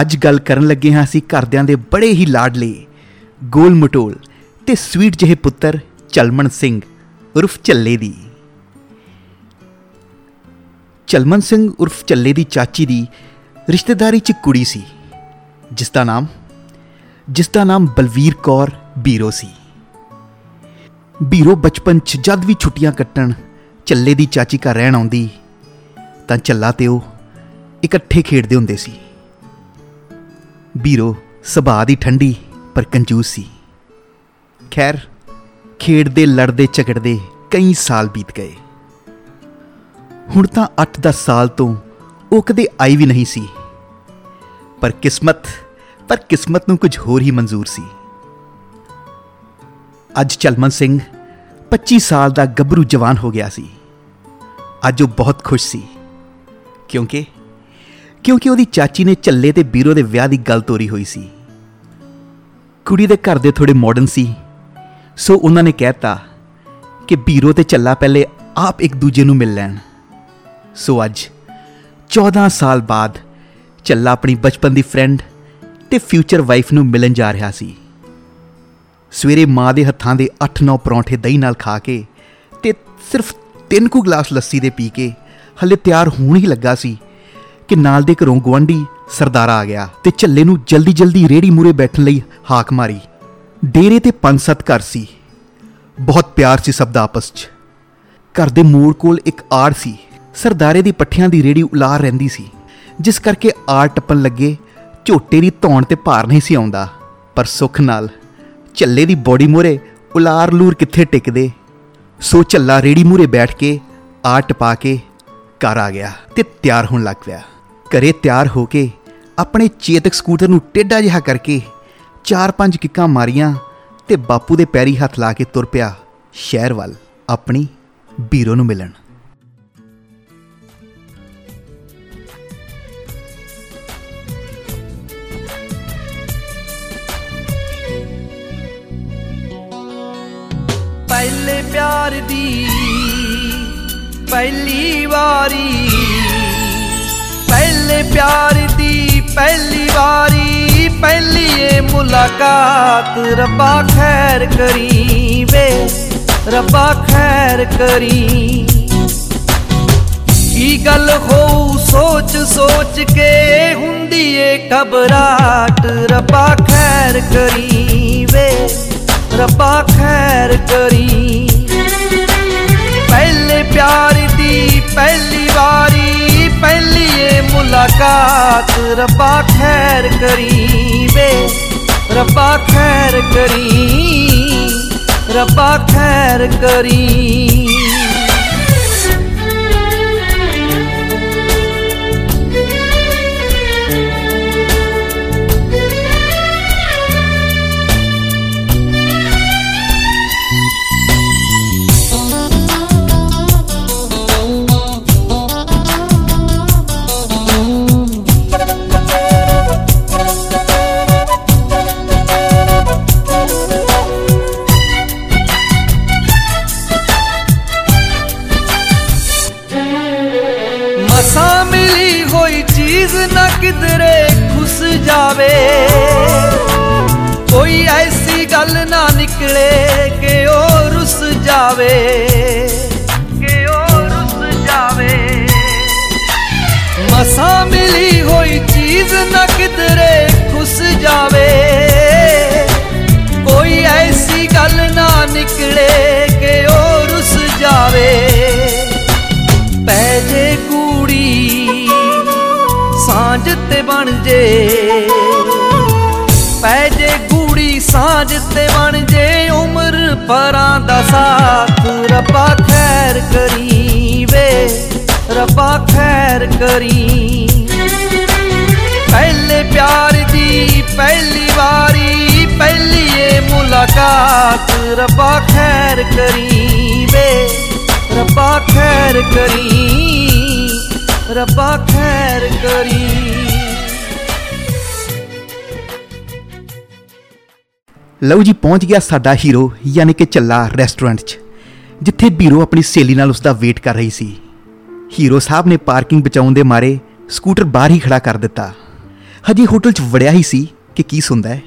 ਅੱਜ ਗੱਲ ਕਰਨ ਲੱਗੇ ਹਾਂ ਅਸੀਂ ਘਰਦਿਆਂ ਦੇ ਬੜੇ ਹੀ ਲਾਡਲੇ ਗੋਲ ਮਟੋਲ ਤੇ ਸਵੀਟ ਜਿਹੇ ਪੁੱਤਰ ਚਲਮਨ ਸਿੰਘ, ਉਰਫ ਚੱਲੇ ਦੀ। ਚਲਮਨ ਸਿੰਘ ਉਰਫ ਚੱਲੇ ਦੀ ਚਾਚੀ ਦੀ ਰਿਸ਼ਤੇਦਾਰੀ 'ਚ ਕੁੜੀ ਸੀ, ਜਿਸ ਦਾ ਨਾਮ, ਜਿਸ ਦਾ ਨਾਮ ਬਲਵੀਰ ਕੌਰ ਬੀਰੋ ਸੀ। ਬੀਰੋ ਬਚਪਨ 'ਚ ਜਦ ਵੀ ਛੁੱਟੀਆਂ ਕੱਟਣ ਚੱਲੇ ਦੀ ਚਾਚੀ ਘਰ ਰਹਿਣ ਆਉਂਦੀ, ਤਾਂ ਚੱਲਾ ਤੇ ਉਹ ਇਕੱਠੇ ਖੇਡਦੇ ਹੁੰਦੇ ਸੀ। ਬੀਰੋ ਸੁਭਾਅ ਦੀ ਠੰਡੀ ਪਰ ਕੰਜੂਸ ਸੀ। ਖੈਰ, ਖੇਡਦੇ, ਲੜਦੇ, ਝਗੜਦੇ ਕਈ ਸਾਲ ਬੀਤ ਗਏ। ਹੁਣ ਤਾਂ 8-10 ਸਾਲ ਤੋਂ ਉਹ ਕਦੇ ਆਈ ਵੀ ਨਹੀਂ ਸੀ। ਪਰ ਕਿਸਮਤ ਪਰ ਕਿਸਮਤ ਨੂੰ ਕੁਝ ਹੋਰ ਹੀ ਮਨਜ਼ੂਰ ਸੀ। ਅੱਜ ਚਲਮਨ ਸਿੰਘ 25 ਸਾਲ ਦਾ ਗੱਭਰੂ ਜਵਾਨ ਹੋ ਗਿਆ ਸੀ। ਅੱਜ ਉਹ ਬਹੁਤ ਖੁਸ਼ ਸੀ, ਕਿਉਂਕਿ ਕਿਉਂਕਿ ਉਹਦੀ ਚਾਚੀ ਨੇ ਚੱਲੇ ਤੇ ਬੀਰੋ ਦੇ ਵਿਆਹ ਦੀ ਗੱਲ ਤੋਰੀ ਹੋਈ ਸੀ। ਕੁੜੀ ਦੇ ਘਰ ਦੇ ਥੋੜੇ ਮਾਡਰਨ ਸੀ। ਸੋ ਉਹਨਾਂ ਨੇ ਕਹਿਤਾ ਕਿ ਬੀਰੋ ਤੇ ਚੱਲਾ ਪਹਿਲੇ ਆਪ ਇੱਕ ਦੂਜੇ ਨੂੰ ਮਿਲ ਲੈਣ। ਸੋ ਅੱਜ 14 ਸਾਲ ਬਾਅਦ ਚੱਲਾ ਆਪਣੀ ਬਚਪਨ ਦੀ ਫਰੈਂਡ ਤੇ ਫਿਊਚਰ ਵਾਈਫ ਨੂੰ ਮਿਲਣ ਜਾ ਰਿਹਾ ਸੀ। ਸਵੇਰੇ ਮਾਂ ਦੇ ਹੱਥਾਂ ਦੇ 8-9 ਪਰੌਂਠੇ ਦਹੀਂ ਨਾਲ ਖਾ ਕੇ ਤੇ ਸਿਰਫ ਤਿੰਨ ਕੁ ਗਲਾਸ ਲੱਸੀ ਦੇ ਪੀ ਕੇ ਹਲੇ ਤਿਆਰ ਹੋਣ ਹੀ ਲੱਗਾ ਸੀ ਕਿ ਨਾਲ ਦੇ ਘਰੋਂ ਗਵੰਡੀ ਸਰਦਾਰਾ ਆ ਗਿਆ ਤੇ ਝੱਲੇ ਨੂੰ ਜਲਦੀ ਜਲਦੀ ਰੇੜੀ ਮੂਰੇ ਬੈਠਣ ਲਈ ਹਾਕ ਮਾਰੀ। ਡੇਰੇ ਤੇ ਪੰਜ ਸੱਤ ਘਰ ਸੀ। ਬਹੁਤ ਪਿਆਰ ਸੀ ਸਭ ਦਾ ਆਪਸ 'ਚ। ਘਰ ਦੇ ਮੋੜ ਕੋਲ ਇੱਕ ਆੜ ਸੀ। ਸਰਦਾਰੇ ਦੀ ਪੱਠਿਆਂ ਦੀ ਰੇੜੀ ਉਲਾਰ ਰਹਿੰਦੀ ਸੀ। ਜਿਸ ਕਰਕੇ ਆੜ ਟੱਪਣ ਲੱਗੇ, ਝੋਟੇ ਦੀ ਧੌਣ ਤੇ ਭਾਰ ਨਹੀਂ ਸੀ ਆਉਂਦਾ। ਪਰ ਸੁੱਖ ਨਾਲ ਝੱਲੇ ਦੀ ਬੋਡੀ ਮੂਰੇ ਉਲਾਰ ਲੂਰ ਕਿੱਥੇ ਟਿਕਦੇ? ਸੋ ਝੱਲਾ ਰੇੜੀ ਮੂਰੇ ਬੈਠ ਕੇ ਆੜ ਟਪਾ ਕੇ ਘਰ ਆ ਗਿਆ ਤੇ ਤਿਆਰ ਹੋਣ ਲੱਗ ਪਿਆ। ਘਰੇ ਤਿਆਰ ਹੋ ਕੇ ਆਪਣੇ ਚੇਤਕ ਸਕੂਟਰ ਨੂੰ ਟੇਢਾ ਜਿਹਾ ਕਰਕੇ ਚਾਰ ਪੰਜ ਕਿੱਕਾਂ ਮਾਰੀਆਂ ਤੇ ਬਾਪੂ ਦੇ ਪੈਰੀ ਹੱਥ ਲਾ ਕੇ ਤੁਰ ਪਿਆ ਸ਼ਹਿਰ ਵੱਲ, ਆਪਣੀ ਬੀਰੋ ਨੂੰ ਮਿਲਣ। ਪਹਿਲੇ ਪਿਆਰ ਦੀ ਪਹਿਲੀ ਵਾਰੀ ਪਹਿਲੇ ਪਿਆਰ ਦੀ ਪਹਿਲੀ ਵਾਰੀ ਪਹਿਲੀ ਏ ਮੁਲਾਕਾਤ ਰੱਬਾ ਖੈਰ ਕਰੀ ਵੇ ਰੱਬਾ ਖੈਰ ਕਰੀ ਕੀ ਗੱਲ ਹੋਊ ਸੋਚ ਸੋਚ ਕੇ ਹੁੰਦੀ ਏ ਘਬਰਾਟ ਰੱਬਾ ਖੈਰ ਕਰੀ ਵੇ ਰੱਬਾ ਖੈਰ ਕਰੀ ਪਹਿਲੇ ਪਿਆਰ ਦੀ ਪਹਿਲੀ ਵਾਰੀ ਪਹਿਲੀ ਏ ਮੁਲਾਕਾਤ ਰੱਬਾ ਖੈਰ ਕਰੀ ਵੇ ਰੱਬਾ ਖੈਰ ਕਰੀ ਰੱਬਾ ਖੈਰ ਪੈ ਜੇ ਕੂੜੀ, ਸਾਂਝ ਤੇ ਬਣ ਜੇ। ਪੈ ਜੇ ਕੂੜੀ, ਸਾਂਝ ਤੇ ਬਣ ਜੇ, ਉਮਰ ਪਰਾਂ ਦਾ ਸਾਥ ਰੱਬਾ ਖੈਰ ਕਰੀ ਵੇ ਰੱਬਾ ਖੈਰ ਕਰੀ। ਪਹਿਲੇ ਪਿਆਰ ਦੀ ਪਹਿਲੀ ਵਾਰੀ, ਪਹਿਲੀ ਏ ਮੁਲਾਕਾਤ ਰੱਬਾ ਖੈਰ ਕਰੀ ਵੇ ਰੱਬਾ ਖੈਰ ਕਰੀ, ਰੱਬਾ ਖੈਰ ਕਰੀ। ਲਓ ਜੀ, ਪਹੁੰਚ ਗਿਆ ਸਾਡਾ ਹੀਰੋ ਯਾਨੀ ਕਿ ਚੱਲਾ ਰੈਸਟੋਰੈਂਟ 'ਚ, ਜਿੱਥੇ ਬੀਰੋ ਆਪਣੀ ਸਹੇਲੀ ਨਾਲ ਉਸ ਦਾ ਵੇਟ ਕਰ ਰਹੀ ਸੀ। ਹੀਰੋ ਸਾਹਿਬ ਨੇ ਪਾਰਕਿੰਗ ਬਚਾਉਣ ਦੇ ਮਾਰੇ ਸਕੂਟਰ ਬਾਹਰ ਹੀ ਖੜਾ ਕਰ ਦਿੱਤਾ। ਹਜੇ ਹੋਟਲ 'ਚ ਵੜਿਆ ਹੀ ਸੀ ਕਿ ਕੀ ਸੁਣਦਾ ਹੈ।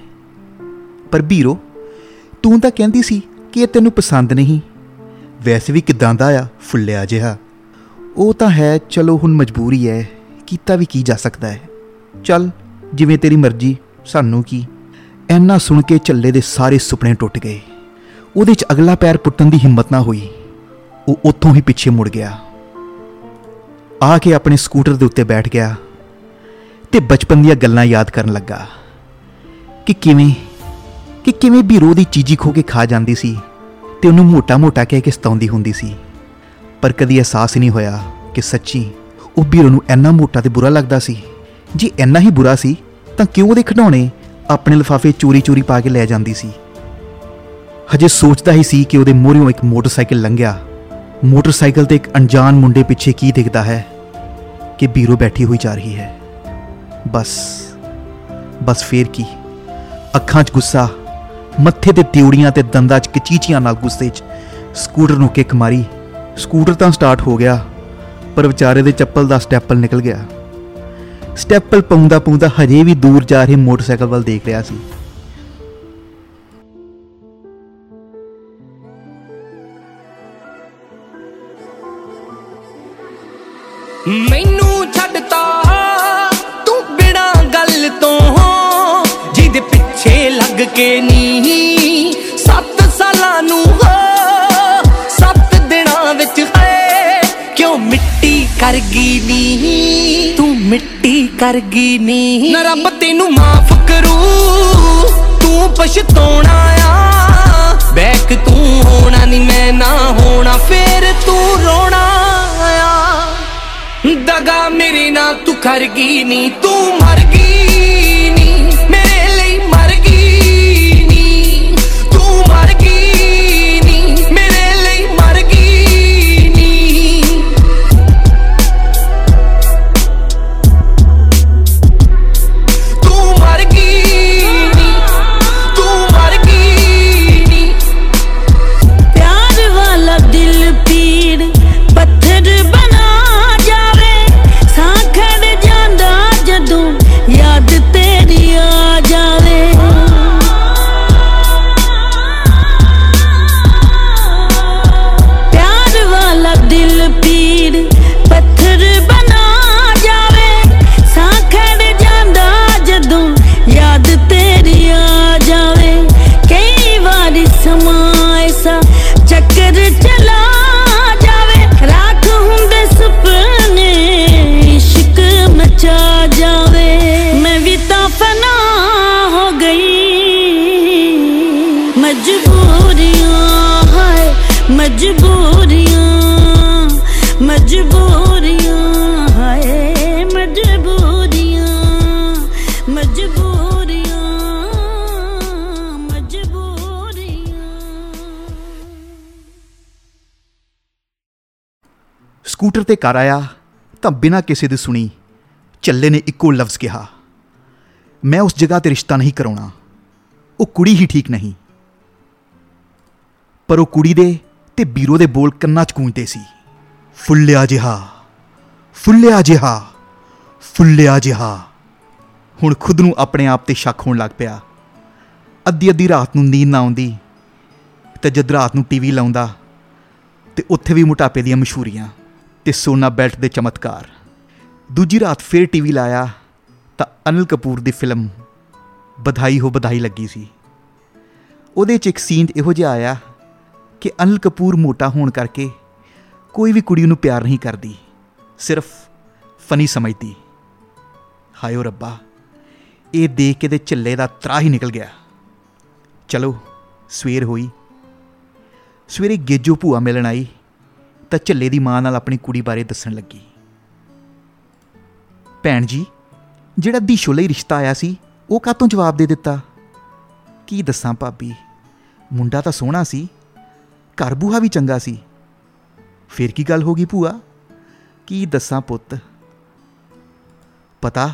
ਪਰ ਵੀਰੋ ਤੂੰ ਤਾਂ ਕਹਿੰਦੀ ਸੀ ਕਿ ਇਹ ਤੈਨੂੰ ਪਸੰਦ ਨਹੀਂ। ਵੈਸੇ ਵੀ ਕਿਦਾਂ ਦਾ ਆ, ਫੁੱਲਿਆ ਜਿਹਾ। ਉਹ ਤਾਂ ਹੈ, ਚਲੋ ਹੁਣ ਮਜਬੂਰੀ ਹੈ ਕੀਤਾ ਵੀ ਕੀ ਜਾ ਸਕਦਾ ਹੈ ਚੱਲ, ਜਿਵੇਂ ਤੇਰੀ ਮਰਜ਼ੀ, ਸਾਨੂੰ ਕੀ। ਐਨਾ ਸੁਣ ਕੇ ਚੱਲੇ ਦੇ ਸਾਰੇ ਸੁਪਨੇ ਟੁੱਟ ਗਏ। ਉਹਦੇ 'ਚ ਅਗਲਾ ਪੈਰ ਪੁੱਟਣ ਦੀ ਹਿੰਮਤ ਨਾ ਹੋਈ। ਉਹ ਉੱਥੋਂ ਹੀ ਪਿੱਛੇ ਮੁੜ ਗਿਆ। ਆ ਕੇ ਆਪਣੇ ਸਕੂਟਰ ਦੇ ਉੱਤੇ ਬੈਠ ਗਿਆ ਤੇ ਬਚਪਨ ਦੀਆਂ ਗੱਲਾਂ ਯਾਦ ਕਰਨ ਲੱਗਾ। ਕਿ ਕਿਵੇਂ ਕਿ ਕਿਵੇਂ ਵੀਰੋ ਦੀ ਚੀਜੀ ਖੋ ਕੇ ਖਾ ਜਾਂਦੀ ਸੀ। ਤੇ ਉਹਨੂੰ ਮੋਟਾ-ਮੋਟਾ ਕਹਿ ਕੇ ਸਤਾਉਂਦੀ ਹੁੰਦੀ ਸੀ। ਪਰ ਕਦੀ ਅਹਿਸਾਸ ਹੀ ਨਹੀਂ ਹੋਇਆ ਕਿ ਸੱਚੀ ਉਹ ਵੀਰੋ ਨੂੰ ਇੰਨਾ ਮੋਟਾ ਤੇ ਬੁਰਾ ਲੱਗਦਾ ਸੀ। ਜੇ ਇੰਨਾ ਹੀ ਬੁਰਾ ਸੀ, ਤਾਂ ਕਿਉਂ ਉਹਦੇ ਖਿਡੌਣੇ ਆਪਣੇ ਲਿਫਾਫੇ ਚੋਰੀ-ਚੋਰੀ ਪਾ ਕੇ ਲੈ ਜਾਂਦੀ ਸੀ? ਹਜੇ ਸੋਚਦਾ ਹੀ ਸੀ ਕਿ ਉਹਦੇ ਮੋਹਰਿਓਂ ਇੱਕ ਮੋਟਰਸਾਈਕਲ ਲੰਘਿਆ। ਮੋਟਰਸਾਈਕਲ ਤੇ ਇੱਕ ਅਣਜਾਣ ਮੁੰਡੇ ਪਿੱਛੇ ਕੀ ਦਿਖਦਾ ਹੈ? ਕਿ ਵੀਰੋ ਬੈਠੀ ਹੋਈ ਜਾ ਰਹੀ ਹੈ। ਬਸ ਬਸ ਫੇਰ ਕੀ? ਅੱਖਾਂ 'ਚ ਗੁੱਸਾ ਮੱਥੇ ਤੇ ਤਿਉੜੀਆਂ ਤੇ ਦੰਦਾਂ 'ਚ ਕਚੀਚੀਆਂ ਨਾਲ ਗੁੱਸੇ 'ਚ। ਸਕੂਟਰ ਨੂੰ ਕਿੱਕ ਮਾਰੀ। ਸਕੂਟਰ ਤਾਂ ਸਟਾਰਟ ਹੋ ਗਿਆ, ਪਰ ਵਿਚਾਰੇ ਦੇ ਚੱਪਲ ਦਾ ਸਟੈਪਲ ਨਿਕਲ ਗਿਆ। ਸਟੈਪਲ ਪਾਉਂਦਾ ਪਾਉਂਦਾ ਹਜੇ ਵੀ ਦੂਰ ਜਾ ਰਹੇ ਮੋਟਰਸਾਈਕਲ ਵੱਲ ਦੇਖ ਰਿਹਾ ਸੀ। ਮੈਨੂੰ ਛੱਡਤਾ। ਕੇ ਨੀ। ਸੱਤ ਸਾਲਾਂ ਨੂੰ ਹੋ, ਸੱਤ ਦਿਨਾਂ ਵਿੱਚ ਹੈ ਕਿਉਂ ਮਿੱਟੀ ਕਰ ਗਈ ਨੀ? ਤੂੰ ਮਿੱਟੀ ਕਰ ਗਈ ਨੀ। ਨਾ ਰੱਬ ਤੈਨੂੰ ਮਾਫ ਕਰੂ, ਤੂੰ ਪਛਤਾਉਣਾ ਆ ਬੈਕ ਤੂੰ ਹੋਣਾ ਨਹੀਂ ਮੈਂ ਨਾ ਹੋਣਾ, ਫੇਰ ਤੂੰ ਰੋਣਾ ਆ ਦਗਾ ਮੇਰੇ ਨਾਲ ਤੂੰ ਕਰ ਗਈ ਨੀ, ਤੂੰ ਮਰ ਗਈ। Meditate. ਤੇ ਘਰ ਆਇਆ ਤਾਂ ਬਿਨਾਂ ਕਿਸੇ ਦੀ ਸੁਣੀ ਚੱਲੇ ਨੇ ਇੱਕੋ ਲਫ਼ਜ਼ ਕਿਹਾ, ਮੈਂ ਉਸ ਜਗ੍ਹਾ ਤੇ ਰਿਸ਼ਤਾ ਨਹੀਂ ਕਰਾਉਣਾ। ਉਹ ਕੁੜੀ ਹੀ ਠੀਕ ਨਹੀਂ। ਪਰ ਉਹ ਕੁੜੀ ਦੇ ਤੇ ਬੀਰੋ ਦੇ ਬੋਲ ਕੰਨਾਂ 'ਚ ਗੂੰਜਦੇ ਸੀ, ਫੁੱਲਿਆ ਜਿਹਾ ਫੁੱਲਿਆ ਜਿਹਾ ਫੁੱਲਿਆ ਜਿਹਾ। ਹੁਣ ਖੁਦ ਨੂੰ ਆਪਣੇ ਆਪ ਤੇ ਸ਼ੱਕ ਹੋਣ ਲੱਗ ਪਿਆ। ਅੱਧੀ ਅੱਧੀ ਰਾਤ ਨੂੰ ਨੀਂਦ ਨਾ ਆਉਂਦੀ ਤੇ ਜਦ ਰਾਤ ਨੂੰ ਟੀਵੀ ਲਾਉਂਦਾ ਤੇ ਉੱਥੇ ਵੀ ਮੋਟਾਪੇ ਦੀਆਂ ਮਸ਼ਹੂਰੀਆਂ। ਤੇ ਸੋਨਾ ਬੈਲਟ ਦੇ ਚਮਤਕਾਰ। ਦੂਜੀ ਰਾਤ ਫੇਰ ਟੀਵੀ ਲਾਇਆ ਤਾਂ ਅਨਿਲ ਕਪੂਰ ਦੀ ਫਿਲਮ ਬਧਾਈ ਹੋ ਬਧਾਈ ਲੱਗੀ ਸੀ। ਉਹਦੇ 'ਚ ਇੱਕ ਸੀਨ ਇਹੋ ਜਿਹਾ ਆਇਆ ਕਿ ਅਨਿਲ ਕਪੂਰ ਮੋਟਾ ਹੋਣ ਕਰਕੇ ਕੋਈ ਵੀ ਕੁੜੀ ਨੂੰ ਪਿਆਰ ਨਹੀਂ ਕਰਦੀ, ਸਿਰਫ ਫਨੀ ਸਮਝਦੀ। ਹਾਇਓ ਰੱਬਾ, ਇਹ ਦੇਖ ਕੇ ਤੇ ਝੱਲੇ ਦਾ ਤਰਾ ਹੀ ਨਿਕਲ ਗਿਆ। ਚਲੋ, ਸਵੇਰ ਹੋਈ। ਸਵੇਰੇ ਗੇਜੋ ਭੂਆ ਮਿਲਣ ਆਈ। ਤਾਂ ਝੱਲੇ ਦੀ ਮਾਂ ਨਾਲ ਆਪਣੀ ਕੁੜੀ ਬਾਰੇ ਦੱਸਣ ਲੱਗੀ। ਭੈਣ ਜੀ, ਜਿਹੜਾ ਦੀਸ਼ੋ ਲਈ ਰਿਸ਼ਤਾ ਆਇਆ ਸੀ, ਉਹ ਕਾਤੋਂ ਜਵਾਬ ਦੇ ਦਿੱਤਾ? ਕੀ ਦੱਸਾਂ ਭਾਬੀ, ਮੁੰਡਾ ਤਾਂ ਸੋਹਣਾ ਸੀ, ਘਰ ਬੂਹਾ ਵੀ ਚੰਗਾ ਸੀ। ਫਿਰ ਕੀ ਗੱਲ ਹੋ ਗਈ ਭੂਆ? ਕੀ ਦੱਸਾਂ ਪੁੱਤ? ਪਤਾ,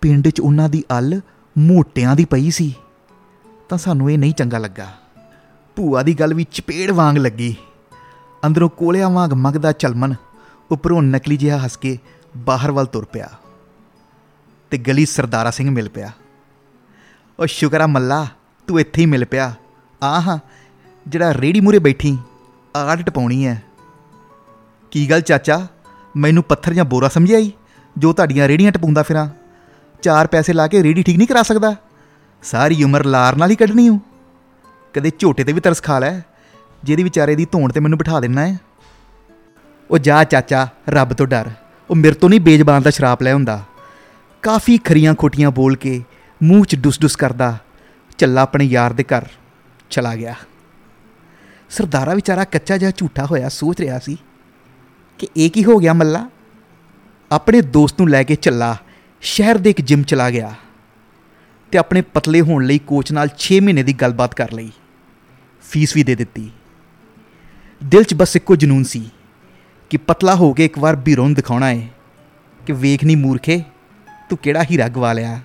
ਪਿੰਡ 'ਚ ਉਹਨਾਂ ਦੀ ਅੱਲ ਮੋਟਿਆਂ ਦੀ ਪਈ ਸੀ, ਤਾਂ ਸਾਨੂੰ ਇਹ ਨਹੀਂ ਚੰਗਾ ਲੱਗਾ। ਭੂਆ ਦੀ ਗੱਲ ਵੀ ਚਪੇੜ ਵਾਂਗ ਲੱਗੀ। ਅੰਦਰੋਂ ਕੋਲਿਆਂ ਵਾਂਗ ਮਗਦਾ ਚਲਮਨ ਉੱਪਰੋਂ ਨਕਲੀ ਜਿਹਾ ਹੱਸ ਕੇ ਬਾਹਰ ਵੱਲ ਤੁਰ ਪਿਆ। ਤੇ ਗਲੀ ਸਰਦਾਰਾ ਸਿੰਘ ਮਿਲ ਪਿਆ। ਉਹ ਸ਼ੁਕਰ ਆ ਮੱਲਾ, ਤੂੰ ਇੱਥੇ ਹੀ ਮਿਲ ਪਿਆ। ਆਹ ਜਿਹੜਾ ਰੇੜੀ ਮੂਰੇ ਬੈਠੀ, ਆੜ ਟਪਾਉਣੀ ਐ। ਕੀ ਗੱਲ ਚਾਚਾ, ਮੈਨੂੰ ਪੱਥਰ ਜਾਂ ਬੋਰਾ ਸਮਝਿਆਈ ਜੋ ਤੁਹਾਡੀਆਂ ਰੇੜੀਆਂ ਟਪਾਉਂਦਾ ਫਿਰਾਂ। ਚਾਰ ਪੈਸੇ ਲਾ ਕੇ ਰੇੜੀ ਠੀਕ ਨਹੀਂ ਕਰਾ ਸਕਦਾ। ਸਾਰੀ ਉਮਰ ਲਾਰ ਨਾਲ ਹੀ ਕੱਢਣੀ ਹੂੰ ਕਦੇ ਝੋਟੇ ਤੇ ਵੀ ਤਰਸ ਖਾ ਲੈ। ਜਿਹਦੀ ਵਿਚਾਰੇ ਦੀ ਧੌਣ ਤੇ ਮੈਨੂੰ ਬਿਠਾ ਦੇਣਾ ਹੈ। ਉਹ ਜਾ ਚਾਚਾ, ਰੱਬ ਤੋਂ ਡਰ। ਉਹ ਮੇਰੇ ਤੋਂ ਨਹੀਂ ਬੇਜ਼ਬਾਨ ਦਾ ਸ਼ਰਾਪ ਲੈ ਹੁੰਦਾ ਕਾਫੀ ਖਰੀਆਂ ਖੋਟੀਆਂ ਬੋਲ ਕੇ ਮੂੰਹ 'ਚ ਡੁਸ-ਡੁਸ ਕਰਦਾ। ਚੱਲਾ ਆਪਣੇ ਯਾਰ ਦੇ ਘਰ ਚਲਾ ਗਿਆ। ਸਰਦਾਰਾ ਵਿਚਾਰਾ ਕੱਚਾ ਜਿਹਾ ਝੂਠਾ ਹੋਇਆ ਸੋਚ ਰਿਹਾ ਸੀ ਕਿ ਇਹ ਕੀ ਹੋ ਗਿਆ ਮੱਲਾ? ਆਪਣੇ ਦੋਸਤ ਨੂੰ ਲੈ ਕੇ ਚੱਲਾ ਸ਼ਹਿਰ ਦੇ ਇੱਕ ਜਿਮ ਚਲਾ ਗਿਆ ਤੇ ਆਪਣੇ ਪਤਲੇ ਹੋਣ ਲਈ ਕੋਚ ਨਾਲ 6 ਮਹੀਨੇ ਦੀ ਗੱਲਬਾਤ ਕਰ ਲਈ। ਫੀਸ ਵੀ ਦੇ ਦਿੱਤੀ। ਦਿਲ 'ਚ ਬਸ ਇੱਕੋ ਜਨੂਨ ਸੀ ਕਿ ਪਤਲਾ ਹੋ ਕੇ ਇੱਕ ਵਾਰ ਬੀਰੋਂ ਨੂੰ ਦਿਖਾਉਣਾ ਹੈ ਕਿ ਵੇਖ ਨਹੀਂ ਮੂਰਖੇ, ਤੂੰ ਕਿਹੜਾ ਹੀਰਾ ਗਵਾ ਲਿਆ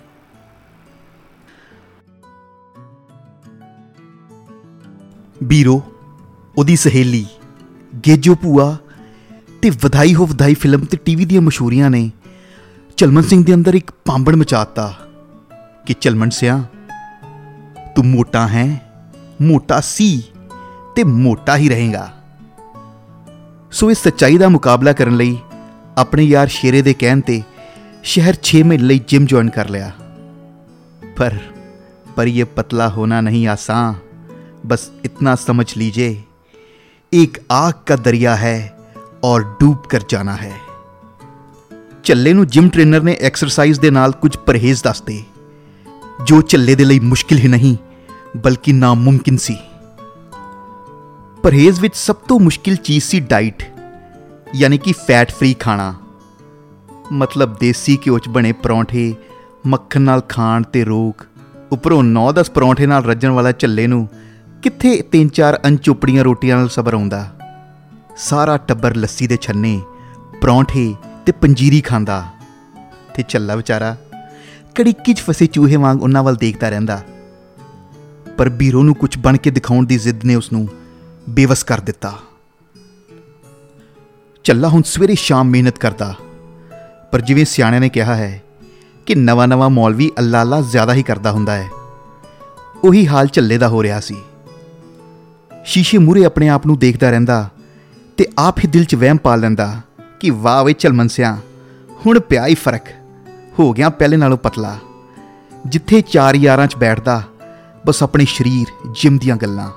ਬੀਰੋ, ਉਹਦੀ ਸਹੇਲੀ, ਗੇਜੋ ਭੂਆ ਤੇ ਵਧਾਈ ਹੋ ਵਧਾਈ ਫਿਲਮ ਤੇ ਟੀਵੀ ਦੀਆਂ ਮਸ਼ਹੂਰੀਆਂ ਨੇ ਚਲਮਨ ਸਿੰਘ ਦੇ ਅੰਦਰ ਇੱਕ ਪਾਂਬੜ ਮਚਾਤਾ ਕਿ, ਚਲਮਨ ਸਿਆ, ਤੂੰ ਮੋਟਾ ਹੈ, ਮੋਟਾ ਸੀ ਤੇ ਮੋਟਾ ਹੀ ਰਹੇਗਾ। ਸੋ ਇਸ ਸੱਚਾਈ ਦਾ ਮੁਕਾਬਲਾ ਕਰਨ ਲਈ ਆਪਣੇ ਯਾਰ ਸ਼ੇਰੇ ਦੇ ਕਹਿਣ ਤੇ ਸ਼ਹਿਰ 6 ਮਹੀਨੇ ਲਈ ਜਿਮ ਜੁਆਇਨ ਕਰ ਲਿਆ पर पर ये पतला होना नहीं आसान बस इतना समझ लीजिए एक आग का दरिया है और डूब कर जाना है ਝੱਲੇ ਨੂੰ ਜਿਮ ਟ੍ਰੇਨਰ ਨੇ ਐਕਸਰਸਾਈਜ਼ ਦੇ ਨਾਲ ਕੁਝ ਪਰਹੇਜ਼ ਦੱਸਦੇ ਜੋ ਝੱਲੇ ਦੇ ਲਈ ਮੁਸ਼ਕਿਲ ਹੀ ਨਹੀਂ ਬਲਕਿ ਨਾਮੁਮਕਿਨ ਸੀ ਪਰਹੇਜ਼ ਵਿੱਚ ਸਭ ਤੋਂ ਮੁਸ਼ਕਿਲ ਚੀਜ਼ ਸੀ ਡਾਈਟ, ਯਾਨੀ ਕਿ ਫੈਟ ਫ੍ਰੀ ਖਾਣਾ। ਮਤਲਬ ਦੇਸੀ ਘਿਓ 'ਚ ਬਣੇ ਪਰੌਂਠੇ, ਮੱਖਣ ਨਾਲ ਖਾਣ ਤੇ ਰੋਕ, ਉੱਪਰੋਂ 9-10 ਪਰੌਂਠੇ ਨਾਲ ਰੱਜਣ ਵਾਲਾ ਝੱਲੇ ਨੂੰ ਕਿੱਥੇ 3-4 ਅਨਚੋਪੜੀਆਂ ਰੋਟੀਆਂ ਨਾਲ ਸਬਰ ਆਉਂਦਾ? ਸਾਰਾ ਟੱਬਰ ਲੱਸੀ ਦੇ ਛੰਨੇ, ਪਰੌਂਠੇ ਤੇ ਪੰਜੀਰੀ ਖਾਂਦਾ। ਤੇ ਝੱਲਾ ਵਿਚਾਰਾ ਕੜਿੱਕੀ 'ਚ ਫਸੇ ਚੂਹੇ ਵਾਂਗ ਉਹਨਾਂ ਵੱਲ ਦੇਖਦਾ ਰਹਿੰਦਾ। ਪਰ ਬੀਰੋ ਨੂੰ ਕੁਝ ਬਣ ਕੇ ਦਿਖਾਉਣ ਦੀ ਜ਼ਿੱਦ ਨੇ ਉਸ ਨੂੰ ਬੇਵਸ ਕਰ ਦਿੱਤਾ। ਚੱਲਾ ਹੁਣ ਸਵੇਰੇ ਸ਼ਾਮ ਮਿਹਨਤ ਕਰਦਾ। ਪਰ ਜਿਵੇਂ ਸਿਆਣਿਆਂ ਨੇ ਕਿਹਾ ਹੈ ਕਿ ਨਵਾਂ ਨਵਾਂ ਮੌਲਵੀ ਅੱਲਾ ਅੱਲਾ ਜ਼ਿਆਦਾ ਹੀ ਕਰਦਾ ਹੁੰਦਾ ਹੈ, ਉਹੀ ਹਾਲ ਝੱਲੇ ਦਾ ਹੋ ਰਿਹਾ ਸੀ। ਸ਼ੀਸ਼ੇ ਮੂਰੇ ਆਪਣੇ ਆਪ ਨੂੰ ਦੇਖਦਾ ਰਹਿੰਦਾ ਤੇ ਆਪ ਹੀ ਦਿਲ 'ਚ ਵਹਿਮ ਪਾ ਲੈਂਦਾ ਕਿ ਵਾਹ ਵੇ ਚਲਮਨਸਿਆ ਹੁਣ ਪਿਆ ਹੀ ਫ਼ਰਕ, ਹੋ ਗਿਆ ਪਹਿਲੇ ਨਾਲੋਂ ਪਤਲਾ। ਜਿੱਥੇ ਚਾਰ ਯਾਰਾਂ 'ਚ ਬੈਠਦਾ, ਬਸ ਆਪਣੇ ਸਰੀਰ, ਜਿਮ ਦੀਆਂ ਗੱਲਾਂ।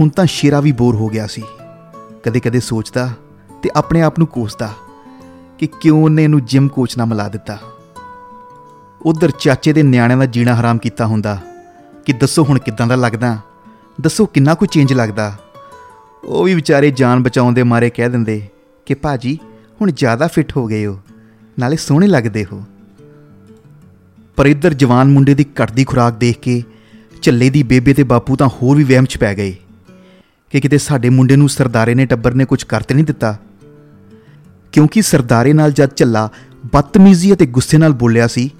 ਹੁਣ ਤਾਂ ਸ਼ੇਰਾ ਵੀ ਬੋਰ ਹੋ ਗਿਆ ਸੀ। ਕਦੇ-ਕਦੇ ਸੋਚਦਾ ਤੇ ਆਪਣੇ ਆਪ ਨੂੰ ਕੋਸਦਾ ਕਿ ਕਿਉਂ ਉਹਨੇ ਇਹਨੂੰ ਜਿਮ ਕੋਚ ਨਾਲ ਮਿਲਾ ਦਿੱਤਾ। ਉਧਰ ਚਾਚੇ ਦੇ ਨਿਆਣਿਆਂ ਦਾ ਜੀਣਾ ਹਰਾਮ ਕੀਤਾ ਹੁੰਦਾ ਕਿ ਦੱਸੋ ਹੁਣ ਕਿੱਦਾਂ ਦਾ ਲੱਗਦਾ, ਦੱਸੋ ਕਿੰਨਾ ਕੁ ਚੇਂਜ ਲੱਗਦਾ। ਉਹ ਵੀ ਵਿਚਾਰੇ ਜਾਨ ਬਚਾਉਣ ਦੇ ਮਾਰੇ ਕਹਿ ਦਿੰਦੇ ਕਿ ਭਾਜੀ, ਹੁਣ ਜ਼ਿਆਦਾ ਫਿੱਟ ਹੋ ਗਏ ਹੋ, ਨਾਲੇ ਸੋਹਣੇ ਲੱਗਦੇ ਹੋ। ਪਰ ਇੱਧਰ ਜਵਾਨ ਮੁੰਡੇ ਦੀ ਘਟਦੀ ਖੁਰਾਕ ਦੇਖ ਕੇ ਝੱਲੇ ਦੀ ਬੇਬੇ ਤੇ ਬਾਪੂ ਤਾਂ ਹੋਰ ਵੀ ਵਹਿਮ 'ਚ ਪੈ ਗਏ। ਕਿ ਕਿਤੇ ਸਾਡੇ ਮੁੰਡੇ ਨੂੰ ਸਰਦਾਰੇ ਨੇ, ਟੱਬਰ ਨੇ ਕੁਝ ਕਰ ਤੇ ਨਹੀਂ ਦਿੱਤਾ? ਕਿਉਂਕਿ ਸਰਦਾਰੇ ਨਾਲ ਜਦ ਝੱਲਾ ਬਦਤਮੀਜ਼ੀ ਅਤੇ ਗੁੱਸੇ ਨਾਲ ਬੋਲਿਆ ਸੀ,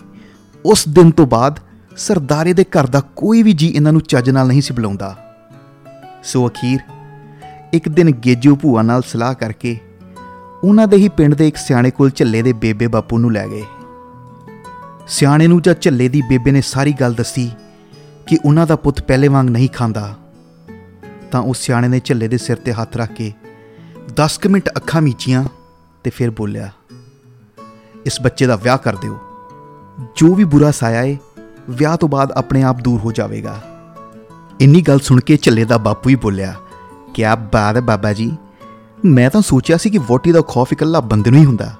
ਉਸ ਦਿਨ ਤੋਂ ਬਾਅਦ ਸਰਦਾਰੇ ਦੇ ਘਰ ਦਾ ਕੋਈ ਵੀ ਜੀ ਇਹਨਾਂ ਨੂੰ ਚੱਜ ਨਾਲ ਨਹੀਂ ਸੀ ਬੁਲਾਉਂਦਾ। ਸੋ ਅਖੀਰ ਇੱਕ ਦਿਨ ਗੇਜੋ ਭੂਆ ਨਾਲ ਸਲਾਹ ਕਰਕੇ ਉਹਨਾਂ ਦੇ ਹੀ ਪਿੰਡ ਦੇ ਇੱਕ ਸਿਆਣੇ ਕੋਲ ਝੱਲੇ ਦੇ ਬੇਬੇ ਬਾਪੂ ਨੂੰ ਲੈ ਗਏ। ਸਿਆਣੇ ਨੂੰ ਜਦ ਝੱਲੇ ਦੀ ਬੇਬੇ ਨੇ ਸਾਰੀ ਗੱਲ ਦੱਸੀ ਕਿ ਉਹਨਾਂ ਦਾ ਪੁੱਤ ਪਹਿਲੇ ਵਾਂਗ ਨਹੀਂ ਖਾਂਦਾ ਤਾਂ ਉਸ ਸਿਆਣੇ ਨੇ ਝੱਲੇ ਦੇ ਸਿਰ ਤੇ ਹੱਥ ਰੱਖ ਕੇ 10 ਕੁ ਮਿੰਟ ਅੱਖਾਂ ਮੀਚੀਆਂ ਤੇ ਫਿਰ ਬੋਲਿਆ, ਇਸ ਬੱਚੇ ਦਾ ਵਿਆਹ ਕਰ ਦਿਓ। ਜੋ ਵੀ ਬੁਰਾ ਸਾਇਆ ਏ, ਵਿਆਹ ਤੋਂ ਬਾਅਦ ਆਪਣੇ ਆਪ ਦੂਰ ਹੋ ਜਾਵੇਗਾ। ਇੰਨੀ ਗੱਲ ਸੁਣ ਕੇ ਝੱਲੇ ਦਾ ਬਾਪੂ ਹੀ ਬੋਲਿਆ, ਕਿਆ ਬਾਤ ਹੈ ਬਾਬਾ ਜੀ। ਮੈਂ ਤਾਂ ਸੋਚਿਆ ਸੀ ਕਿ ਵੋਟੀ ਦਾ ਖੌਫ ਇਕੱਲਾ ਬੰਦੇ ਨੂੰ ਹੀ ਹੁੰਦਾ।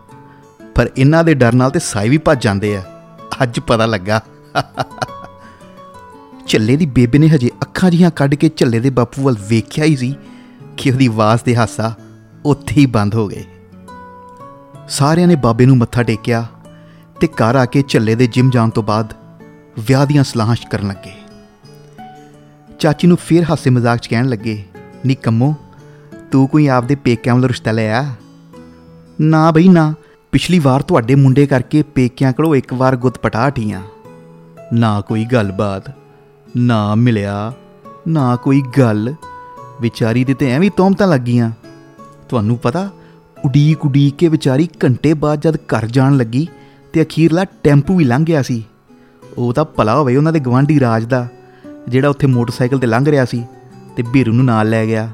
ਪਰ ਇਹਨਾਂ ਦੇ ਡਰ ਨਾਲ ਤੇ ਸਾਈ ਵੀ ਭੱਜ ਜਾਂਦੇ ਆ। ਅੱਜ ਪਤਾ ਲੱਗਾ। ਝੱਲੇ ਦੀ ਬੇਬੇ ਨੇ ਹਜੇ ਅੱਖਾਂ ਜੀਆਂ ਕੱਢ ਕੇ ਝੱਲੇ ਦੇ ਬਾਪੂ ਵੱਲ ਵੇਖਿਆ ਹੀ ਸੀ ਕਿ ਉਹਦੀ ਆਵਾਜ਼ ਤੇ ਹਾਸਾ ਉੱਥੇ ਹੀ ਬੰਦ ਹੋ ਗਏ। ਸਾਰਿਆਂ ਨੇ ਬਾਬੇ ਨੂੰ ਮੱਥਾ ਟੇਕਿਆ ਤੇ ਘਰ ਆ ਕੇ ਝੱਲੇ ਦੇ ਜਿਮ ਜਾਣ ਤੋਂ ਬਾਅਦ ਵਿਆਹ ਦੀਆਂ ਸਲਾਹਾਂ ਕਰਨ ਲੱਗੇ। ਚਾਚੀ ਨੂੰ ਫੇਰ ਹਾਸੇ ਮਜ਼ਾਕ ਚ ਕਹਿਣ ਲੱਗੇ, ਨੀ ਕੰਮੋ, ਤੂੰ ਕੋਈ ਆਪਦੇ ਪੇਕਿਆਂ ਵੱਲ ਰਿਸ਼ਤਾ ਲਿਆ ਨਾ ਬਈ, ਨਾ। ਪਿਛਲੀ ਵਾਰ ਤੁਹਾਡੇ ਮੁੰਡੇ ਕਰਕੇ ਪੇਕਿਆਂ ਕੋਲੋਂ ਇੱਕ ਵਾਰ ਗੁੱਤ ਪਟਾ ਹਟੀਆਂ ਨਾ ਕੋਈ ਗੱਲਬਾਤ। ਨਾ ਮਿਲਿਆ, ਨਾ ਕੋਈ ਗੱਲ। ਵਿਚਾਰੀ ਦੇ ਤੇ ਐਵੇਂ ਤੋਮਤਾਂ ਲੱਗੀਆਂ। ਤੁਹਾਨੂੰ ਪਤਾ ਉਡੀਕ ਉਡੀਕ ਕੇ ਵਿਚਾਰੀ ਘੰਟੇ ਬਾਅਦ ਜਦ ਘਰ ਜਾਣ ਲੱਗੀ ਤੇ ਅਖੀਰਲਾ ਟੈਂਪੂ ਵੀ ਲੰਘ ਗਿਆ ਸੀ। ਉਹ ਤਾਂ ਭਲਾ ਹੋਵੇ ਉਹਨਾਂ ਦੇ ਗਵਾਂਢੀ ਰਾਜ ਦਾ, ਜਿਹੜਾ ਉੱਥੇ ਮੋਟਰਸਾਈਕਲ ਤੇ ਲੰਘ ਰਿਹਾ ਸੀ ਤੇ ਬੀਰੂ ਨੂੰ ਨਾਲ ਲੈ ਗਿਆ।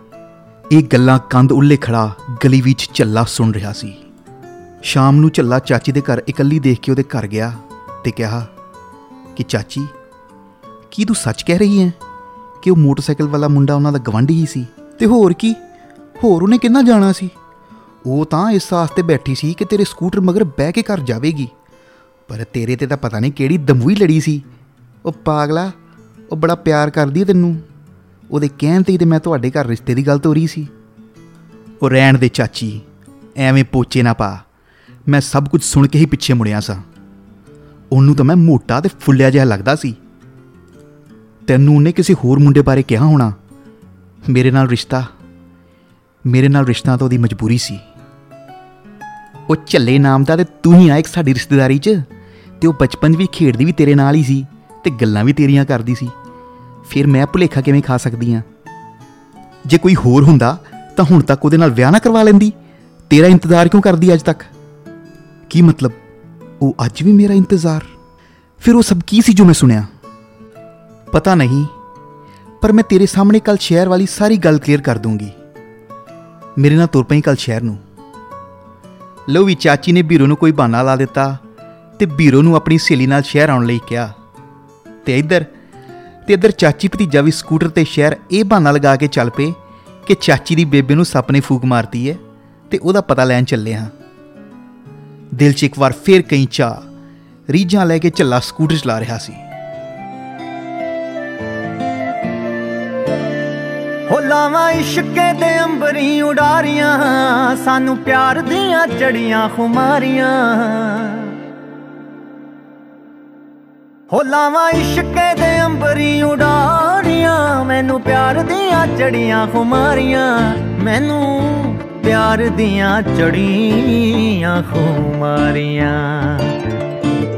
ਇਹ ਗੱਲਾਂ ਕੰਧ ਉੱਲੇ ਖੜਾ ਗਲੀ ਵਿੱਚ ਝੱਲਾ ਸੁਣ ਰਿਹਾ ਸੀ। ਸ਼ਾਮ ਨੂੰ ਝੱਲਾ ਚਾਚੀ ਦੇ ਘਰ ਇਕੱਲੀ ਦੇਖ ਕੇ ਉਹਦੇ ਘਰ ਗਿਆ ਤੇ ਕਿਹਾ ਕਿ ਚਾਚੀ ਕੀ ਤੂੰ ਸੱਚ ਕਹਿ ਰਹੀ ਹੈ ਕਿ ਉਹ ਮੋਟਰਸਾਈਕਲ ਵਾਲਾ ਮੁੰਡਾ ਉਹਨਾਂ ਦਾ ਗਵਾਂਢੀ ਹੀ ਸੀ? ਤੇ ਹੋਰ ਕੀ? ਹੋਰ ਉਹਨੇ ਕਿੰਨਾ ਜਾਣਾ ਸੀ? ਉਹ ਤਾਂ ਇਸ ਵਾਸਤੇ ਬੈਠੀ ਸੀ ਕਿ ਤੇਰੇ ਸਕੂਟਰ ਮਗਰ ਬਹਿ ਕੇ ਘਰ ਜਾਵੇਗੀ। ਪਰ ਤੇਰੇ ਤੇ ਤਾਂ ਪਤਾ ਨਹੀਂ ਕਿਹੜੀ ਦਮੂਈ ਲੜੀ ਸੀ। ਉਹ ਪਾਗਲਾ, ਉਹ ਬੜਾ ਪਿਆਰ ਕਰਦੀ ਹੈ ਤੈਨੂੰ। ਉਹਦੇ ਕਹਿਣ ਤੇ ਹੀ ਤੇ ਮੈਂ ਤੁਹਾਡੇ ਘਰ ਰਿਸ਼ਤੇ ਦੀ ਗੱਲ ਤੋਰੀ ਸੀ। ਉਹ ਰਹਿਣ ਦੇ ਚਾਚੀ, ਐਵੇਂ ਪੋਚੇ ਨਾ ਪਾ। ਮੈਂ ਸਭ ਕੁਝ ਸੁਣ ਕੇ ਹੀ ਪਿੱਛੇ ਮੁੜਿਆ ਸਾਂ। ਉਹਨੂੰ ਤਾਂ ਮੈਂ ਮੋਟਾ ਤੇ ਫੁੱਲਿਆ ਜਿਹਾ ਲੱਗਦਾ ਸੀ। ਤੈਨੂੰ ਉਹਨੇ ਕਿਸੇ ਹੋਰ ਮੁੰਡੇ ਬਾਰੇ ਕਿਹਾ ਹੋਣਾ? ਮੇਰੇ ਨਾਲ ਰਿਸ਼ਤਾ, ਮੇਰੇ ਨਾਲ ਰਿਸ਼ਤਾ ਤਾਂ ਉਹਦੀ ਮਜਬੂਰੀ ਸੀ। ਉਹ ਝੱਲੇ ਨਾਮ ਦਾ ਤੇ ਤੂੰ ਹੀ ਆ ਇੱਕ ਸਾਡੀ ਰਿਸ਼ਤੇਦਾਰੀ 'ਚ, ਤੇ ਉਹ ਬਚਪਨ 'ਚ ਵੀ ਖੇਡਦੀ ਵੀ ਤੇਰੇ ਨਾਲ ਹੀ ਸੀ ਤੇ ਗੱਲਾਂ ਵੀ ਤੇਰੀਆਂ ਕਰਦੀ ਸੀ। ਫਿਰ ਮੈਂ ਭੁਲੇਖਾ ਕਿਵੇਂ ਖਾ ਸਕਦੀ ਆ? ਜੇ ਕੋਈ ਹੋਰ ਹੁੰਦਾ ਤਾਂ ਹੁਣ ਤੱਕ ਉਹਦੇ ਨਾਲ ਵਿਆਹ ਨਾ ਕਰਵਾ ਲੈਂਦੀ। ਤੇਰਾ ਇੰਤਜ਼ਾਰ ਕਿਉਂ ਕਰਦੀ ਅੱਜ ਤੱਕ? ਕੀ ਮਤਲਬ? ਉਹ ਅੱਜ ਵੀ ਮੇਰਾ ਇੰਤਜ਼ਾਰ? ਫਿਰ ਉਹ ਸਭ ਕੀ ਸੀ ਜੋ ਮੈਂ ਸੁਣਿਆ? ਪਤਾ ਨਹੀਂ, ਪਰ ਮੈਂ ਤੇਰੇ ਸਾਹਮਣੇ ਕੱਲ ਸ਼ਹਿਰ ਵਾਲੀ ਸਾਰੀ ਗੱਲ ਕਲੀਅਰ ਕਰ ਦੂੰਗੀ। ਮੇਰੇ ਨਾਲ ਤੁਰ ਪਈ ਕੱਲ ਸ਼ਹਿਰ ਨੂੰ। ਲਓ ਵੀ ਚਾਚੀ ਨੇ ਬੀਰੋ ਨੂੰ ਕੋਈ ਬਹਾਨਾ ਲਾ ਦਿੱਤਾ ਤੇ ਬੀਰੋ ਨੂੰ ਆਪਣੀ ਸਹੇਲੀ ਨਾਲ ਸ਼ਹਿਰ ਆਉਣ ਲਈ ਕਿਹਾ। ਤੇ ਇੱਧਰ ਤੇ ਇੱਧਰ ਚਾਚੀ ਭਤੀਜਾ ਵੀ ਸਕੂਟਰ ਤੇ ਸ਼ਹਿਰ ਇਹ ਬਹਾਨਾ ਲਗਾ ਕੇ ਚੱਲ ਪਏ ਕਿ ਚਾਚੀ ਦੀ ਬੇਬੇ ਨੂੰ ਸੱਪ ਨੇ ਫੂਕ ਮਾਰਤੀ ਹੈ ਤੇ ਉਹਦਾ ਪਤਾ ਲੈਣ ਚੱਲੇ ਹਾਂ। ਦਿਲ 'ਚ ਇੱਕ ਵਾਰ ਫੇਰ ਕਈ ਚਾਹ ਰੀਝਾਂ ਲੈ ਕੇ ਝੱਲਾ ਸਕੂਟਰ ਚਲਾ ਰਿਹਾ ਸੀ। ਹੋ ਲਾਵਾਂ ਇਸ਼ਕੇ ਦੇ ਅੰਬਰੀ ਉਡਾਰੀਆਂ, ਸਾਨੂੰ ਪਿਆਰ ਦੀਆਂ ਚੜੀਆਂ ਖੁਮਾਰੀਆਂ। ਹੋ ਲਾਵਾਂ ਇਸ਼ਕੇ ਦੇ ਅੰਬਰੀ ਉਡਾਰੀਆਂ, ਮੈਨੂੰ ਪਿਆਰ ਦੀਆਂ ਚੜੀਆਂ ਖੁਮਾਰੀਆਂ, ਮੈਨੂੰ ਪਿਆਰ ਦੀਆਂ ਚੜੀਆਂ ਖੁਮਾਰੀਆਂ।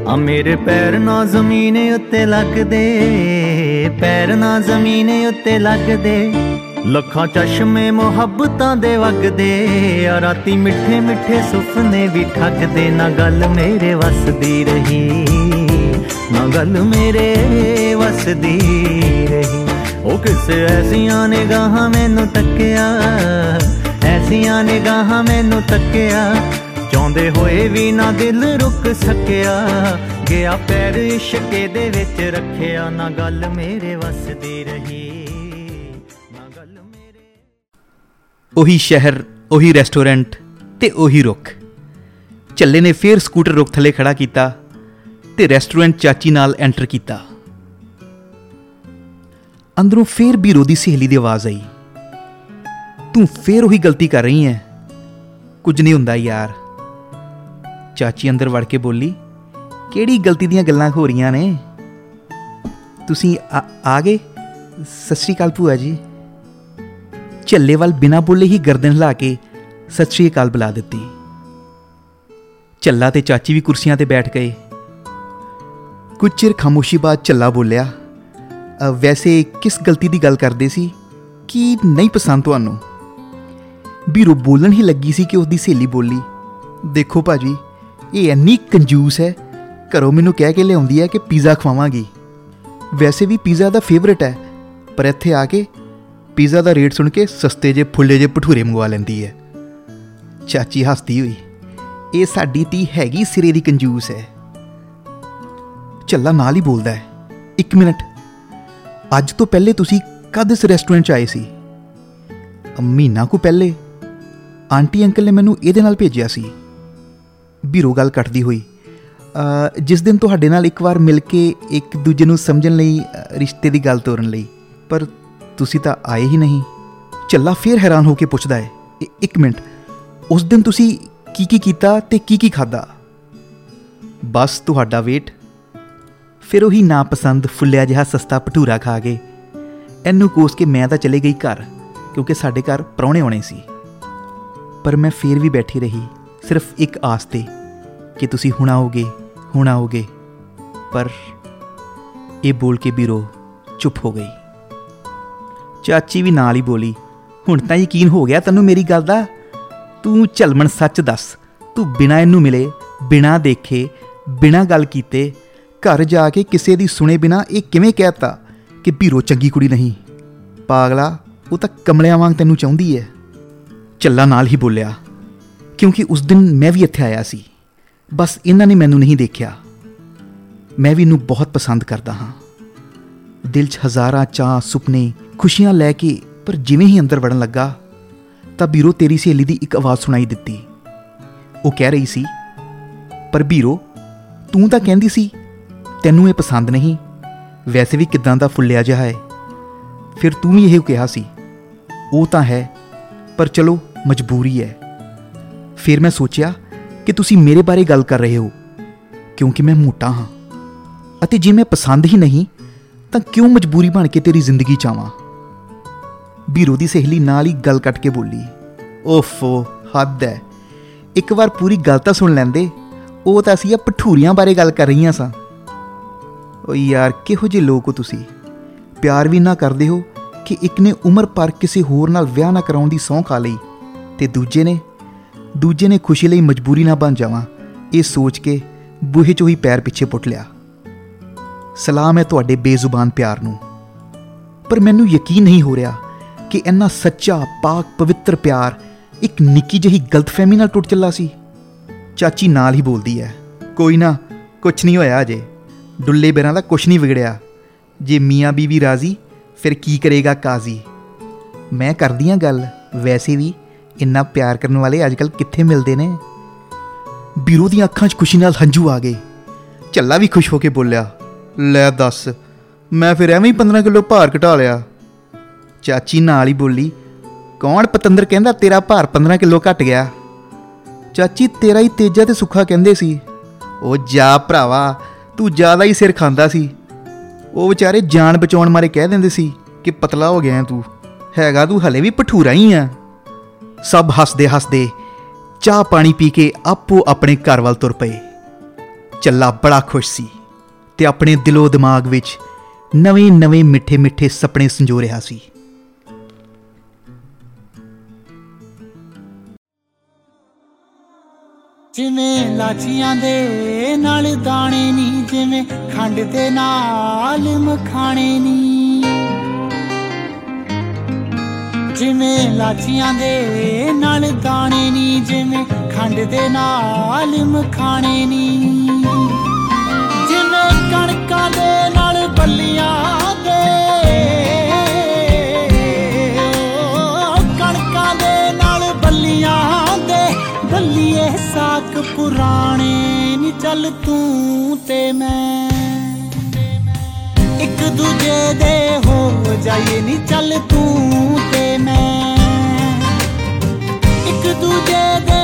ਆ ਮੇਰੇ ਪੈਰ ਨਾ ਜ਼ਮੀਨ ਉੱਤੇ ਲੱਗਦੇ, ਪੈਰ ਨਾ ਜ਼ਮੀਨ ਉੱਤੇ ਲੱਗਦੇ। ਲੱਖਾਂ ਚਸ਼ਮੇ ਮੁਹੱਬਤਾਂ ਦੇ ਵਗਦੇ ਆ, ਰਾਤੀ ਮਿੱਠੇ ਮਿੱਠੇ ਸੁਪਨੇ ਵੀ ਠੱਗਦੇ, ਨਾ ਗੱਲ ਮੇਰੇ ਵਸਦੀ ਰਹੀ, ਨਾ ਗੱਲ ਮੇਰੇ ਵਸਦੀ ਰਹੀ। ਉਹ ਕਿਸੇ ਐਸੀਆਂ ਨਿਗਾਹਾਂ ਮੈਨੂੰ ਤੱਕਿਆ, ਐਸੀਆਂ ਨਿਗਾਹਾਂ ਮੈਨੂੰ ਤੱਕਿਆ, ਚਾਹੁੰਦੇ ਹੋਏ ਵੀ ਨਾ ਦਿਲ ਰੁਕ ਸਕਿਆ, ਗਿਆ ਪੈਰ ਇਸ਼ਕੇ ਦੇ ਵਿੱਚ ਰੱਖਿਆ, ਨਾ ਗੱਲ ਮੇਰੇ ਵਸਦੀ ਰਹੀ। ਉਹੀ ਸ਼ਹਿਰ, ਉਹੀ ਰੈਸਟੋਰੈਂਟ ਤੇ ਉਹੀ ਰੁੱਖ। ਝੱਲੇ ਨੇ ਫੇਰ ਸਕੂਟਰ ਰੁੱਖ ਥੱਲੇ ਖੜਾ ਕੀਤਾ ਤੇ ਰੈਸਟੋਰੈਂਟ ਚਾਚੀ ਨਾਲ ਐਂਟਰ ਕੀਤਾ। ਅੰਦਰੋਂ ਫੇਰ ਬੀਰੋ ਦੀ ਸਹੇਲੀ ਦੀ ਆਵਾਜ਼ ਆਈ। ਤੂੰ ਫੇਰ ਉਹੀ ਗਲਤੀ ਕਰ ਰਹੀ ਹੈ। ਕੁਝ ਨਹੀਂ ਹੁੰਦਾ ਯਾਰ। ਚਾਚੀ ਅੰਦਰ ਵੜ ਕੇ ਬੋਲੀ, ਕਿਹੜੀ ਗਲਤੀ ਦੀਆਂ ਗੱਲਾਂ ਹੋ ਰਹੀਆਂ ਨੇ? ਤੁਸੀਂ ਆ- ਆ ਗਏ? ਸਤਿ ਸ਼੍ਰੀ ਅਕਾਲ ਭੂਆ ਜੀ। ਝੱਲੇ ਵੱਲ ਬਿਨਾਂ ਬੋਲੇ ਹੀ ਗਰਦਨ ਹਿਲਾ ਕੇ ਸਤਿ ਸ਼੍ਰੀ ਅਕਾਲ ਬੁਲਾ ਦਿੱਤੀ। ਝੱਲਾ ਤੇ ਚਾਚੀ ਵੀ ਕੁਰਸੀਆਂ ਤੇ ਬੈਠ ਗਏ। ਕੁਝ ਚਿਰ ਖਾਮੋਸ਼ੀ ਬਾਅਦ ਝੱਲਾ ਬੋਲਿਆ "ਅ, ਵੈਸੇ ਕਿਸ ਗਲਤੀ ਦੀ ਗੱਲ ਕਰਦੇ ਸੀ? ਕੀ ਨਹੀਂ ਪਸੰਦ ਤੁਹਾਨੂੰ? ਬੀਰੋ ਬੋਲਣ ਹੀ ਲੱਗੀ ਸੀ ਕਿ ਉਸਦੀ ਸਹੇਲੀ ਬੋਲੀ ਦੇਖੋ ਭਾਜੀ ਇਹ ਇੰਨੀ ਕੰਜੂਸ ਹੈ ਘਰੋਂ ਮੈਨੂੰ ਕਹਿ ਕੇ ਲਿਆਉਂਦੀ ਹੈ ਕਿ ਪੀਜ਼ਾ ਖਵਾਵਾਂਗੀ। ਵੈਸੇ ਵੀ ਪੀਜ਼ਾ ਦਾ ਫੇਵਰਟ ਹੈ ਪਰ ਇੱਥੇ ਆ ਕੇ ਪੀਜ਼ਾ ਦਾ ਰੇਟ ਸੁਣ ਕੇ ਸਸਤੇ ਜੇ ਫੁੱਲੇ ਜੇ ਭਟੂਰੇ ਮੰਗਵਾ ਲੈਂਦੀ ਹੈ ਚਾਚੀ ਹੱਸਦੀ ਹੋਈ ਇਹ ਸਾਡੀ ਧੀ ਹੈਗੀ ਸਿਰੇ ਦੀ ਕੰਜੂਸ ਹੈ ਚੱਲਾ ਨਾਲ ਹੀ ਬੋਲਦਾ ਹੈ ਇੱਕ ਮਿੰਟ। ਅੱਜ ਤੋਂ ਪਹਿਲੇ ਤੁਸੀਂ ਕਦ ਇਸ ਰੈਸਟੋਰੈਂਟ 'ਚ ਆਏ ਸੀ? ਅ, ਮਹੀਨਾ ਕੁ ਪਹਿਲੇ ਆਂਟੀ ਅੰਕਲ ਨੇ ਮੈਨੂੰ ਇਹਦੇ ਨਾਲ ਭੇਜਿਆ ਸੀ। ਬੀਰੋ ਗੱਲ ਕੱਟਦੀ ਹੋਈ ਅ, ਜਿਸ ਦਿਨ ਤੁਹਾਡੇ ਨਾਲ ਇੱਕ ਵਾਰ ਮਿਲ ਕੇ ਇੱਕ ਦੂਜੇ ਨੂੰ ਸਮਝਣ ਲਈ ਅ, ਰਿਸ਼ਤੇ ਦੀ ਗੱਲ ਤੋਰਨ ਲਈ ਪਰ ਤੁਸੀਂ ਤਾਂ ਆਏ ਹੀ ਨਹੀਂ। ਚੱਲਾ ਫੇਰ ਹੈਰਾਨ ਹੋ ਕੇ ਪੁੱਛਦਾ ਹੈ, "ਇ- ਇੱਕ ਮਿੰਟ, ਉਸ ਦਿਨ ਤੁਸੀਂ ਕੀ ਕੀ ਕੀਤਾ ਤੇ ਕੀ ਕੀ ਖਾਦਾ ਬਸ ਤੁਹਾਡਾ ਵੇਟ ਫਿਰ ਉਹੀ ਨਾਪਸੰਦ ਫੁੱਲਿਆ ਜਿਹਾ ਸਸਤਾ ਭਟੂਰਾ ਖਾ ਕੇ। ਇਹਨੂੰ ਕੋਸ ਕੇ ਮੈਂ ਤਾਂ ਚਲੇ ਗਈ ਘਰ, ਕਿਉਂਕਿ ਸਾਡੇ ਘਰ ਪ੍ਰਾਹੁਣੇ ਆਉਣੇ ਸੀ। ਪਰ ਮੈਂ ਫੇਰ ਵੀ ਬੈਠੀ ਰਹੀ, ਸਿਰਫ ਇੱਕ ਆਸ ਤੇ, ਕਿ ਤੁਸੀਂ ਹੁਣ ਆਓਗੇ ਹੁਣ ਆਓਗੇ। ਪਰ ਇਹ ਬੋਲ ਕੇ ਬੀਰੋ ਚੁੱਪ ਹੋ ਗਈ। ਚਾਚੀ ਵੀ ਨਾਲ ਹੀ ਬੋਲੀ, ਹੁਣ ਤਾਂ ਯਕੀਨ ਹੋ ਗਿਆ ਤੈਨੂੰ ਮੇਰੀ ਗੱਲ ਦਾ? ਤੂੰ ਝਲਮਣ ਸੱਚ ਦੱਸ, ਤੂੰ ਬਿਨਾਂ ਇਹਨੂੰ ਮਿਲੇ, ਬਿਨਾਂ ਦੇਖੇ, ਬਿਨਾਂ ਗੱਲ ਕੀਤੇ, ਘਰ ਜਾ ਕੇ ਕਿਸੇ ਦੀ ਸੁਣੇ ਬਿਨਾ ਇਹ ਕਿਵੇਂ ਕਹਿਤਾ ਕਿ ਬੀਰੋ ਚੰਗੀ ਕੁੜੀ ਨਹੀਂ? ਪਾਗਲਾ, ਉਹ ਤਾਂ ਕਮਲਿਆਂ ਵਾਂਗ ਤੈਨੂੰ ਚਾਹੁੰਦੀ ਹੈ ਚੱਲਾ ਨਾਲ ਹੀ ਬੋਲਿਆ, ਕਿਉਂਕਿ ਉਸ ਦਿਨ ਮੈਂ ਵੀ ਇੱਥੇ ਆਇਆ ਸੀ। ਬਸ ਇਹਨਾਂ ਨੇ ਮੈਨੂੰ ਨਹੀਂ ਦੇਖਿਆ। ਮੈਂ ਵੀ ਇਹਨੂੰ ਬਹੁਤ ਪਸੰਦ ਕਰਦਾ ਹਾਂ। ਦਿਲ 'ਚ ਹਜ਼ਾਰਾਂ ਚਾਹ ਸੁਪਨੇ, ਖੁਸ਼ੀਆਂ ਲੈ ਕੇ ਪਰ ਜਿਵੇਂ ਹੀ ਅੰਦਰ ਵੜਨ ਲੱਗਾ ਤਾਂ ਬੀਰੋ ਤੇਰੀ ਸਹੇਲੀ ਦੀ ਇੱਕ ਆਵਾਜ਼ ਸੁਣਾਈ ਦਿੱਤੀ। ਉਹ ਕਹਿ ਰਹੀ ਸੀ, ਪਰ ਬੀਰੋ, ਤੂੰ ਤਾਂ ਕਹਿੰਦੀ ਸੀ, ਤੈਨੂੰ ਇਹ ਪਸੰਦ ਨਹੀਂ, ਵੈਸੇ ਵੀ ਕਿਦਾਂ ਦਾ ਫੁੱਲਿਆ ਜਿਹਾ ਹੈ। ਫਿਰ ਤੂੰ ਵੀ ਇਹ ਕਿਹਾ ਸੀ, ਉਹ ਤਾਂ ਹੈ, ਪਰ ਚਲੋ, ਮਜਬੂਰੀ ਹੈ। ਫਿਰ ਮੈਂ ਸੋਚਿਆ ਕਿ ਤੁਸੀਂ ਮੇਰੇ ਬਾਰੇ ਗੱਲ ਕਰ ਰਹੇ ਹੋ, ਕਿਉਂਕਿ ਮੈਂ ਮੋਟਾ ਹਾਂ। ਅਤੇ ਜੇ ਮੈਂ ਪਸੰਦ ਹੀ ਨਹੀਂ ਤਾਂ ਕਿਉਂ ਮਜਬੂਰੀ ਬਣ ਕੇ ਤੇਰੀ ਜ਼ਿੰਦਗੀ ਚਾਵਾਂ ਬੀਰੋ ਦੀ ਸਹੇਲੀ ਨਾਲ ਹੀ ਗੱਲ ਕੱਟ ਕੇ ਬੋਲੀ, ਓਫੋ, ਹੱਦ ਹੈ ਇੱਕ ਵਾਰ ਪੂਰੀ ਗੱਲ ਤਾਂ ਸੁਣ ਲੈਂਦੇ। ਉਹ ਤਾਂ ਅਸੀਂ ਆ ਭਠੂਰੀਆਂ ਬਾਰੇ ਗੱਲ ਕਰ ਰਹੀਆਂ ਸਾਂ। ਓ ਯਾਰ, ਕਿਹੋ ਜਿਹੇ ਲੋਕ ਹੋ ਤੁਸੀਂ? ਪਿਆਰ ਵੀ ਨਾ ਕਰਦੇ ਹੋ ਕਿ ਇੱਕ ਨੇ ਉਮਰ ਭਰ ਕਿਸੇ ਹੋਰ ਨਾਲ ਵਿਆਹ ਨਾ ਕਰਾਉਣ ਦੀ ਸਹੁੰ ਖਾ ਲਈ ਤੇ ਦੂਜੇ ਨੇ ਦੂਜੇ ਨੇ ਖੁਸ਼ੀ ਲਈ ਮਜਬੂਰੀ ਨਾ ਬਣ ਜਾਵਾਂ। ਇਹ ਸੋਚ ਕੇ ਬੂਹੇ 'ਚੋਂ ਹੀ ਪੈਰ ਪਿੱਛੇ ਪੁੱਟ ਲਿਆ। ਸਲਾਮ ਹੈ ਤੁਹਾਡੇ ਬੇਜ਼ੁਬਾਨ ਪਿਆਰ ਨੂੰ। ਪਰ ਮੈਨੂੰ ਯਕੀਨ ਨਹੀਂ ਹੋ ਰਿਹਾ ਕਿ ਇੰਨਾ ਸੱਚਾ, ਪਾਕ, ਪਵਿੱਤਰ ਪਿਆਰ ਇੱਕ ਨਿੱਕੀ ਜਿਹੀ ਗਲਤਫਹਿਮੀ ਨਾਲ ਟੁੱਟ ਚੱਲਾ ਸੀ। ਚਾਚੀ ਨਾਲ ਹੀ ਬੋਲਦੀ ਹੈ, ਕੋਈ ਨਾ, ਕੁਛ ਨਹੀਂ ਹੋਇਆ ਅਜੇ। ਡੁੱਲੇ ਬੇਰਾਂ ਦਾ ਕੁਛ ਨਹੀਂ ਵਿਗੜਿਆ। ਜੇ ਮੀਆਂ ਬੀਵੀ ਰਾਜ਼ੀ, ਫਿਰ ਕੀ ਕਰੇਗਾ ਕਾਜ਼ੀ? ਮੈਂ ਕਰਦੀ ਹਾਂ ਗੱਲ, ਵੈਸੇ ਵੀ ਇੰਨਾ ਪਿਆਰ ਕਰਨ ਵਾਲੇ ਅੱਜਕੱਲ ਕਿੱਥੇ ਮਿਲਦੇ ਨੇ? ਬੀਰੋ ਦੀਆਂ ਅੱਖਾਂ 'ਚ ਖੁਸ਼ੀ ਨਾਲ ਹੰਝੂ ਆ ਗਏ। ਚੱਲਾ ਵੀ ਖੁਸ਼ ਹੋ ਕੇ ਬੋਲਿਆ ਲੈ ਦੱਸ। ਮੈਂ ਫਿਰ ਐਵੇਂ ਹੀ 15 ਕਿਲੋ ਭਾਰ ਘਟਾ ਲਿਆ। ਚਾਚੀ ਨਾਲ ਹੀ ਬੋਲੀ, ਕੌਣ ਪਤੰਦਰ ਕਹਿੰਦਾ ਤੇਰਾ ਭਾਰ 15 ਕਿਲੋ ਘਟ ਗਿਆ? ਚਾਚੀ ਤੇਰਾ ਹੀ ਤੇਜਾ ਤੇ ਸੁੱਖਾ ਕਹਿੰਦੇ ਸੀ। ਉਹ ਜਾ ਭਰਾਵਾ, ਤੂੰ ਜ਼ਿਆਦਾ ਹੀ ਸਿਰ ਖਾਂਦਾ ਸੀ। ਉਹ ਵਿਚਾਰੇ ਜਾਨ ਬਚਾਉਣ ਮਾਰੇ ਕਹਿ ਦਿੰਦੇ ਸੀ ਕਿ ਪਤਲਾ ਹੋ ਗਿਆ ਤੂੰ। ਹੈਗਾ ਤੂੰ ਹਲੇ ਵੀ ਭਠੂਰਾ ਹੀ ਆ। ਸਭ ਹੱਸਦੇ ਹੱਸਦੇ ਚਾਹ ਪਾਣੀ ਪੀ ਕੇ ਆਪੋ ਆਪਣੇ ਘਰ ਵੱਲ ਤੁਰ ਪਏ। ਚੱਲਾ ਬੜਾ ਖੁਸ਼ ਸੀ। ਤੇ ਆਪਣੇ ਦਿਲੋਂ ਦਿਮਾਗ ਵਿੱਚ ਨਵੇਂ ਨਵੇਂ ਮਿੱਠੇ ਮਿੱਠੇ ਸੁਪਨੇ ਸੰਜੋ ਰਿਹਾ ਸੀ। ਜਿਵੇਂ ਲਾਚੀਆਂ ਦੇ ਨਾਲ ਦਾਣੇ ਨੀ, ਜਿਵੇਂ ਖੰਡ ਦੇ ਨਾਲ ਮਖਾਣੇ ਨੀ। ਜਿਵੇਂ ਲਾਚੀਆਂ ਦੇ ਨਾਲ ਦਾਣੇ ਨੀ, ਜਿਵੇਂ ਖੰਡ ਦੇ ਨਾਲ ਮਖਾਣੇ ਨੀ। ਜਿਵੇਂ ਕਣਕਾਂ ਦੇ ਨਾਲ ਬੱਲੀਆਂ ਦੇ। ਕਣਕਾਂ ਦੇ ਨਾਲ ਬੱਲੀਆਂ ਦੇ। ਬੱਲੀਏ ਸਾਖ ਪੁਰਾਣੇ ਨੀ ਚੱਲ ਤੂੰ ਤੇ ਮੈਂ। ਇੱਕ ਦੂਜੇ ਦੇ ਹੋ ਜਾਈਏ ਨੀ ਚੱਲ ਤੂੰ ਤੇ ਮੈਂ। ਇੱਕ ਦੂਜੇ ਦੇ